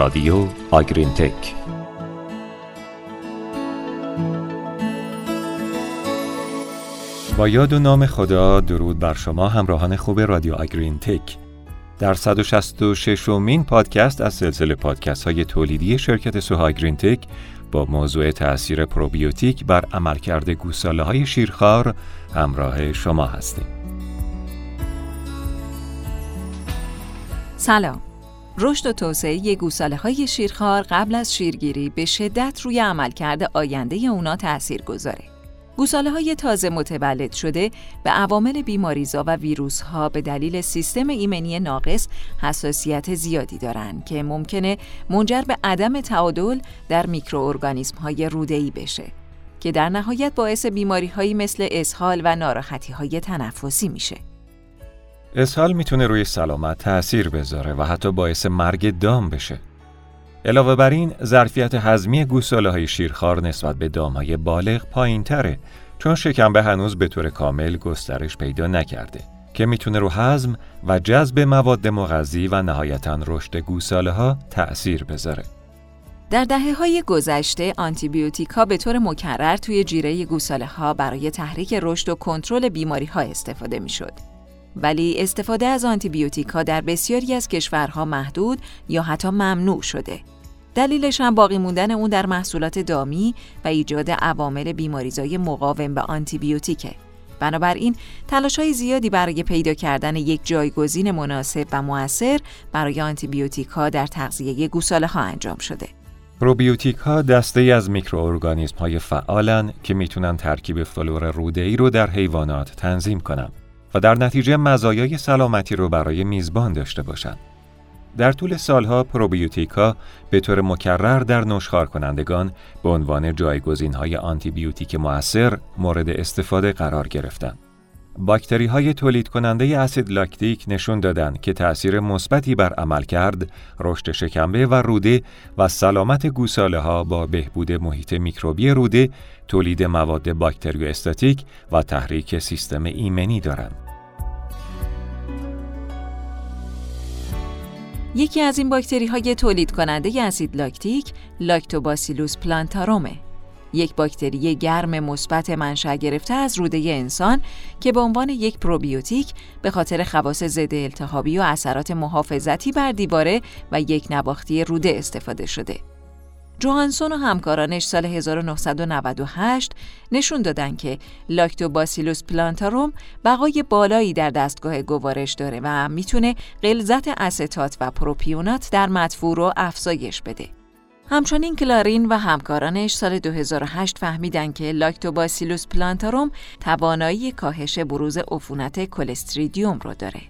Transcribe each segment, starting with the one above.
رادیو آگرین تک با یاد و نام خدا درود بر شما همراهان خوب رادیو آگرین تک در 166 مین پادکست از سلسله پادکست های تولیدی شرکت سوها گرین تک با موضوع تأثیر پروبیوتیک بر عملکرد گوساله های شیرخوار همراه شما هستیم. سلام. رشد و توسعه گوساله های شیرخوار قبل از شیرگیری به شدت روی عملکرد آینده اونا تأثیر گذاره. گوساله های تازه متولد شده به عوامل بیماریزا و ویروس ها به دلیل سیستم ایمنی ناقص حساسیت زیادی دارند که ممکنه منجر به عدم تعادل در میکروارگانیسم های روده‌ای بشه که در نهایت باعث بیماری هایی مثل اسهال و ناراحتی های تنفسی میشه. اسهال می‌تونه روی سلامت تأثیر بذاره و حتی باعث مرگ دام بشه. علاوه بر این ظرفیت هضمی گوساله های شیرخوار نسبت به دامهای بالغ پایین تره چون شکمبه هنوز به طور کامل گسترش پیدا نکرده که می‌تونه رو هضم و جذب مواد مغذی و نهایتا رشد گوساله ها تأثیر بذاره. در دهه های گذشته آنتیبیوتیک ها به طور مکرر توی جیره گوساله ها برای تحریک رشد و کنترل بیماری ها استفاده می شد. ولی استفاده از آنتیبیوتیکا در بسیاری از کشورها محدود یا حتی ممنوع شده. دلیلش هم باقی موندن اون در محصولات دامی و ایجاد عوامل بیماریزای مقاوم به آنتیبیوتیکه. بنابراین تلاش های زیادی برای پیدا کردن یک جایگزین مناسب و موثر برای آنتیبیوتیک ها در تغذیه گوساله ها انجام شده. پروبیوتیک ها دسته ای از میکروارگانیسم های فعالن که می‌تونن ترکیب فلور روده ای رو در حیوانات تنظیم کنن. و در نتیجه مزایای سلامتی رو برای میزبان داشته باشند. در طول سالها پروبیوتیکا به طور مکرر در نشخار کنندگان به عنوان جایگزین های آنتیبیوتیک مؤثر مورد استفاده قرار گرفتند. باکتری های تولید کننده اسید لاکتیک نشون دادند که تأثیر مثبتی بر عمل کرد، رشد شکمبه و روده و سلامت گوساله ها با بهبود محیط میکروبی روده، تولید مواد باکتری استاتیک و تحریک سیستم ایمنی دارند. یکی از این باکتری های تولید کننده اسید لاکتیک لاکتوباسیلوس پلانتارومه. یک باکتری گرم مثبت منشأ گرفته از روده انسان که به عنوان یک پروبیوتیک به خاطر خواص ضد التهابی و اثرات محافظتی بر دیواره و یک نواختی روده استفاده شده. جوهانسون و همکارانش سال 1998 نشون دادن که لاکتوباسیلوس پلانتاروم بقای بالایی در دستگاه گوارش داره و می‌تونه غلظت استات و پروپیونات در مدفوع رو افزایش بده. همچنین کلارین و همکارانش سال 2008 فهمیدن که لاکتوباسیلوس پلانتاروم توانایی کاهش بروز عفونت کلستریدیوم رو داره.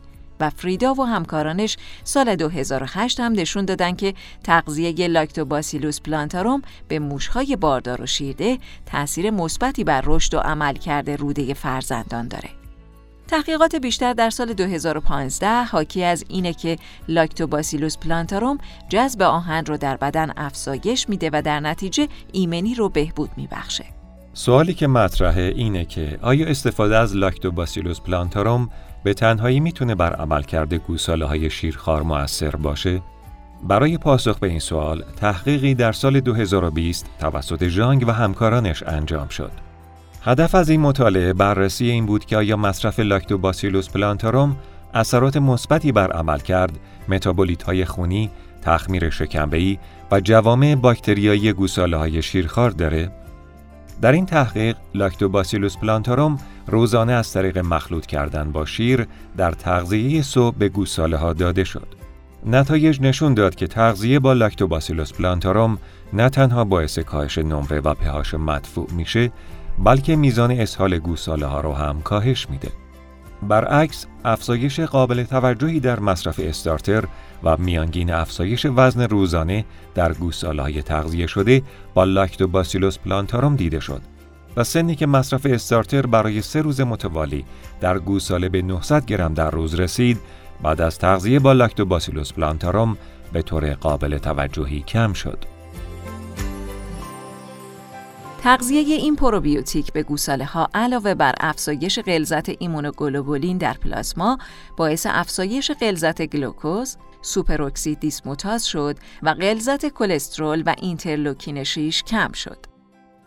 و فریدا و همکارانش سال 2008 هم نشون دادن که تغذیه لاکتوباسیلوس پلانتاروم به موشهای باردار و شیرده تاثیر مثبتی بر رشد و عملکرد روده فرزندان داره. تحقیقات بیشتر در سال 2015 حاکی از اینه که لاکتوباسیلوس پلانتاروم جذب آهن رو در بدن افزایش میده و در نتیجه ایمنی رو بهبود میبخشه. سوالی که مطرحه اینه که آیا استفاده از لاکتوباسیلوس پلانتاروم به تنهایی می‌تونه بر عملکرد گوساله های شیرخوار موثر باشه؟ برای پاسخ به این سوال، تحقیقی در سال 2020 توسط ژانگ و همکارانش انجام شد. هدف از این مطالعه بررسی این بود که آیا مصرف لاکتوباسیلوس پلانتاروم اثرات مثبتی بر عمل کرد، متابولیت های خونی، تخمیر شکمبه‌ای و جوامع باکتریایی گوساله های شیرخوار داره؟ در این تحقیق لاکتوباسیلوس پلانتاروم روزانه از طریق مخلوط کردن با شیر در تغذیه صبح به گوساله ها داده شد. نتایج نشون داد که تغذیه با لاکتوباسیلوس پلانتاروم نه تنها باعث کاهش نمره و پهاش مدفوع میشه بلکه میزان اسهال گوساله ها رو هم کاهش میده. برعکس افزایش قابل توجهی در مصرف استارتر و میانگین افزایش وزن روزانه در گوساله های تغذیه شده با لاکتوباسیلوس پلانتاروم دیده شد و سنی که مصرف استارتر برای سه روز متوالی در گوساله به 900 گرم در روز رسید بعد از تغذیه با لاکتوباسیلوس پلانتاروم به طور قابل توجهی کم شد. تغذیه این پروبیوتیک به گوساله ها علاوه بر افزایش غلظت ایمونوگلوبولین در پلاسما باعث افزایش غلظت گلوکوز، سوپراکسید دیسموتاز شد و غلظت کلسترول و اینترلوکین 6 کم شد.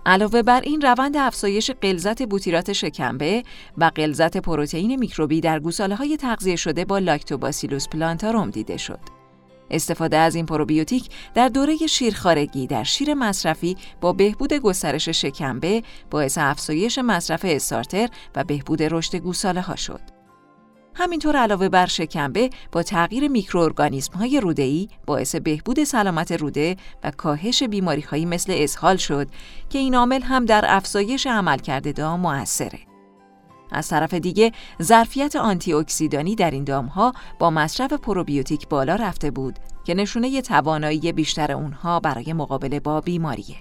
علاوه بر این روند افزایش غلظت بوتیرات شکمبه و غلظت پروتئین میکروبی در گوساله های تغذیه شده با لاکتوباسیلوس پلانتاروم دیده شد. استفاده از این پروبیوتیک در دوره شیرخارگی در شیر مصرفی با بهبود گسترش شکمبه باعث افزایش مصرف استارتر و بهبود رشد گوساله ها شد. همینطور علاوه بر شکمبه با تغییر میکروارگانیسم های روده باعث بهبود سلامت روده و کاهش بیماری هایی مثل اسهال شد که این عامل هم در افزایش عملکرد دام موثره. از طرف دیگه ظرفیت آنتی اکسیدانی در این دامها با مصرف پروبیوتیک بالا رفته بود که نشونه توانایی بیشتر اونها برای مقابله با بیماریه.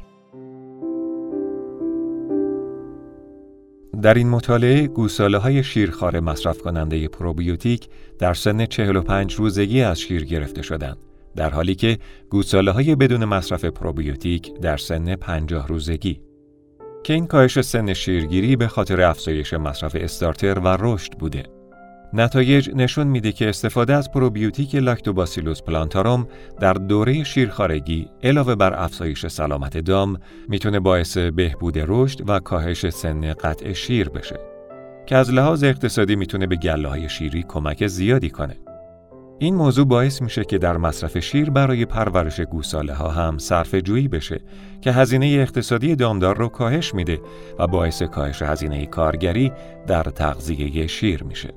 در این مطالعه گوساله های شیرخواره مصرف کننده پروبیوتیک در سن 45 روزگی از شیر گرفته شدند در حالی که گوساله های بدون مصرف پروبیوتیک در سن 50 روزگی که این کاهش سن شیرگیری به خاطر افزایش مصرف استارتر و رشد بوده. نتایج نشون میده که استفاده از پروبیوتیک لاکتوباسیلوس پلانتاروم در دوره شیرخارگی علاوه بر افزایش سلامت دام می‌تونه باعث بهبود رشد و کاهش سن قطع شیر بشه که از لحاظ اقتصادی می‌تونه به گله های شیری کمک زیادی کنه. این موضوع باعث میشه که در مصرف شیر برای پرورش گوساله ها هم صرف جویی بشه که هزینه اقتصادی دامدار رو کاهش میده و باعث کاهش هزینه کارگری در تغذیه شیر میشه.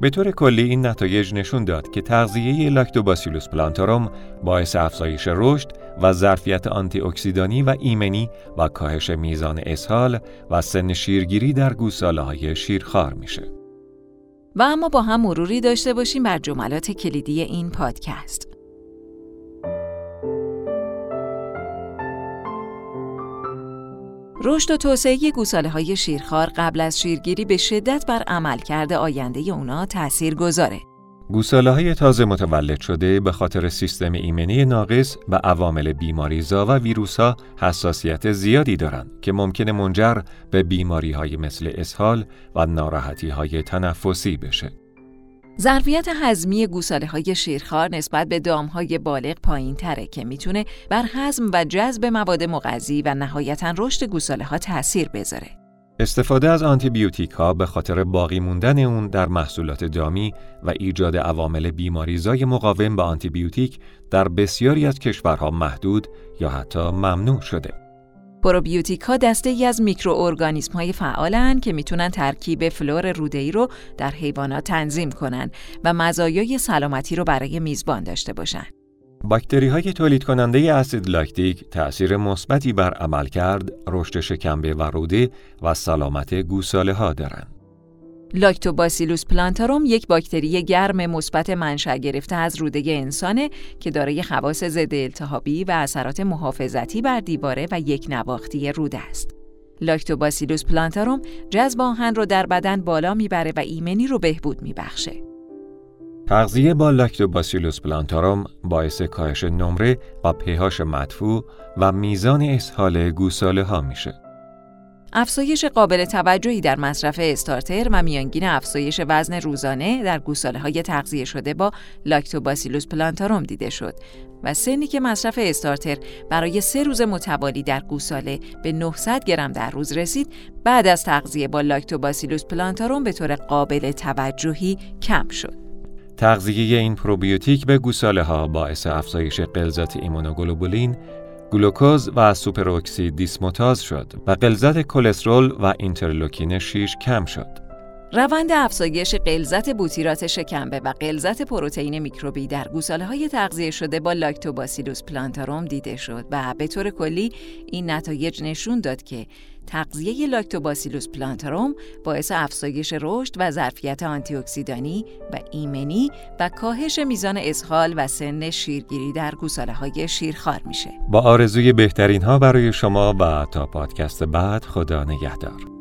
به طور کلی این نتایج نشون داد که تغذیه لاکتوباسیلوس پلانتاروم باعث افزایش رشد و ظرفیت آنتی اکسیدانی و ایمنی و کاهش میزان اسهال و سن شیرگیری در گوساله های شیرخوار میشه. و اما با هم مروری داشته باشیم بر جملات کلیدی این پادکست. رشد و توسعه گوساله های شیرخوار قبل از شیرگیری به شدت بر عملکرد آینده اونا تأثیر گذاره. گوساله های تازه متولد شده به خاطر سیستم ایمنی ناقص و عوامل بیماریزا و ویروس ها حساسیت زیادی دارند که ممکن منجر به بیماری های مثل اسهال و ناراحتی های تنفسی بشه. ظرفیت هضمی گوساله های شیرخوار نسبت به دام های بالغ پایین تره که می‌تونه بر هضم و جذب مواد مغذی و نهایتا رشد گوساله ها تأثیر بذاره. استفاده از آنتیبیوتیک ها به خاطر باقی موندن اون در محصولات دامی و ایجاد عوامل بیماریزای مقاوم به آنتیبیوتیک در بسیاری از کشورها محدود یا حتی ممنوع شده. پروبیوتیک ها دسته ای از میکروارگانیسم های فعالن که می‌تونن ترکیب فلور روده ای رو در حیوانات تنظیم کنن و مزایای سلامتی رو برای میزبان داشته باشن. باکتری های تولید کننده اسید لاکتیک تأثیر مثبتی بر عملکرد، رشد شکمبه و روده و سلامت گوساله ها دارند. لاکتوباسیلوس پلانتاروم یک باکتری گرم مثبت منشأ گرفته از روده انسانه که دارای خواص ضد التهابی و اثرات محافظتی بر دیواره و یک نواختی روده است. لاکتوباسیلوس پلانتاروم جذب آهن رو در بدن بالا می‌بره و ایمنی رو بهبود میبخشه. تغذیه با لاکتوباسیلوس پلانتاروم باعث کاهش نمره و پهاش مدفوع و میزان اسهال گوساله ها میشه. افزایش قابل توجهی در مصرف استارتر و میانگین افزایش وزن روزانه در گوساله های تغذیه شده با لاکتوباسیلوس پلانتاروم دیده شد و سنی که مصرف استارتر برای سه روز متوالی در گوساله به 900 گرم در روز رسید بعد از تغذیه با لاکتوباسیلوس پلانتاروم به طور قابل توجهی کم شد. تغذیه این پروبیوتیک به گوساله ها باعث افزایش غلظت ایمونوگلوبولین گلوکوز و سوپراکسید دیسموتاز شد و غلظت کلسترول و اینترلوکین 6 کم شد. روند افزایش غلظت بوتیرات شکمبه و غلظت پروتئین میکروبی در گوساله های تغذیه شده با لاکتوباسیلوس پلانتاروم دیده شد و به طور کلی این نتایج نشون داد که تغذیه لاکتوباسیلوس پلانتاروم باعث افزایش رشد و ظرفیت آنتیاکسیدانی و ایمنی و کاهش میزان اسهال و سن شیرگیری در گوساله های شیرخوار میشه. با آرزوی بهترین ها برای شما و تا پادکست بعد خدا نگهدار.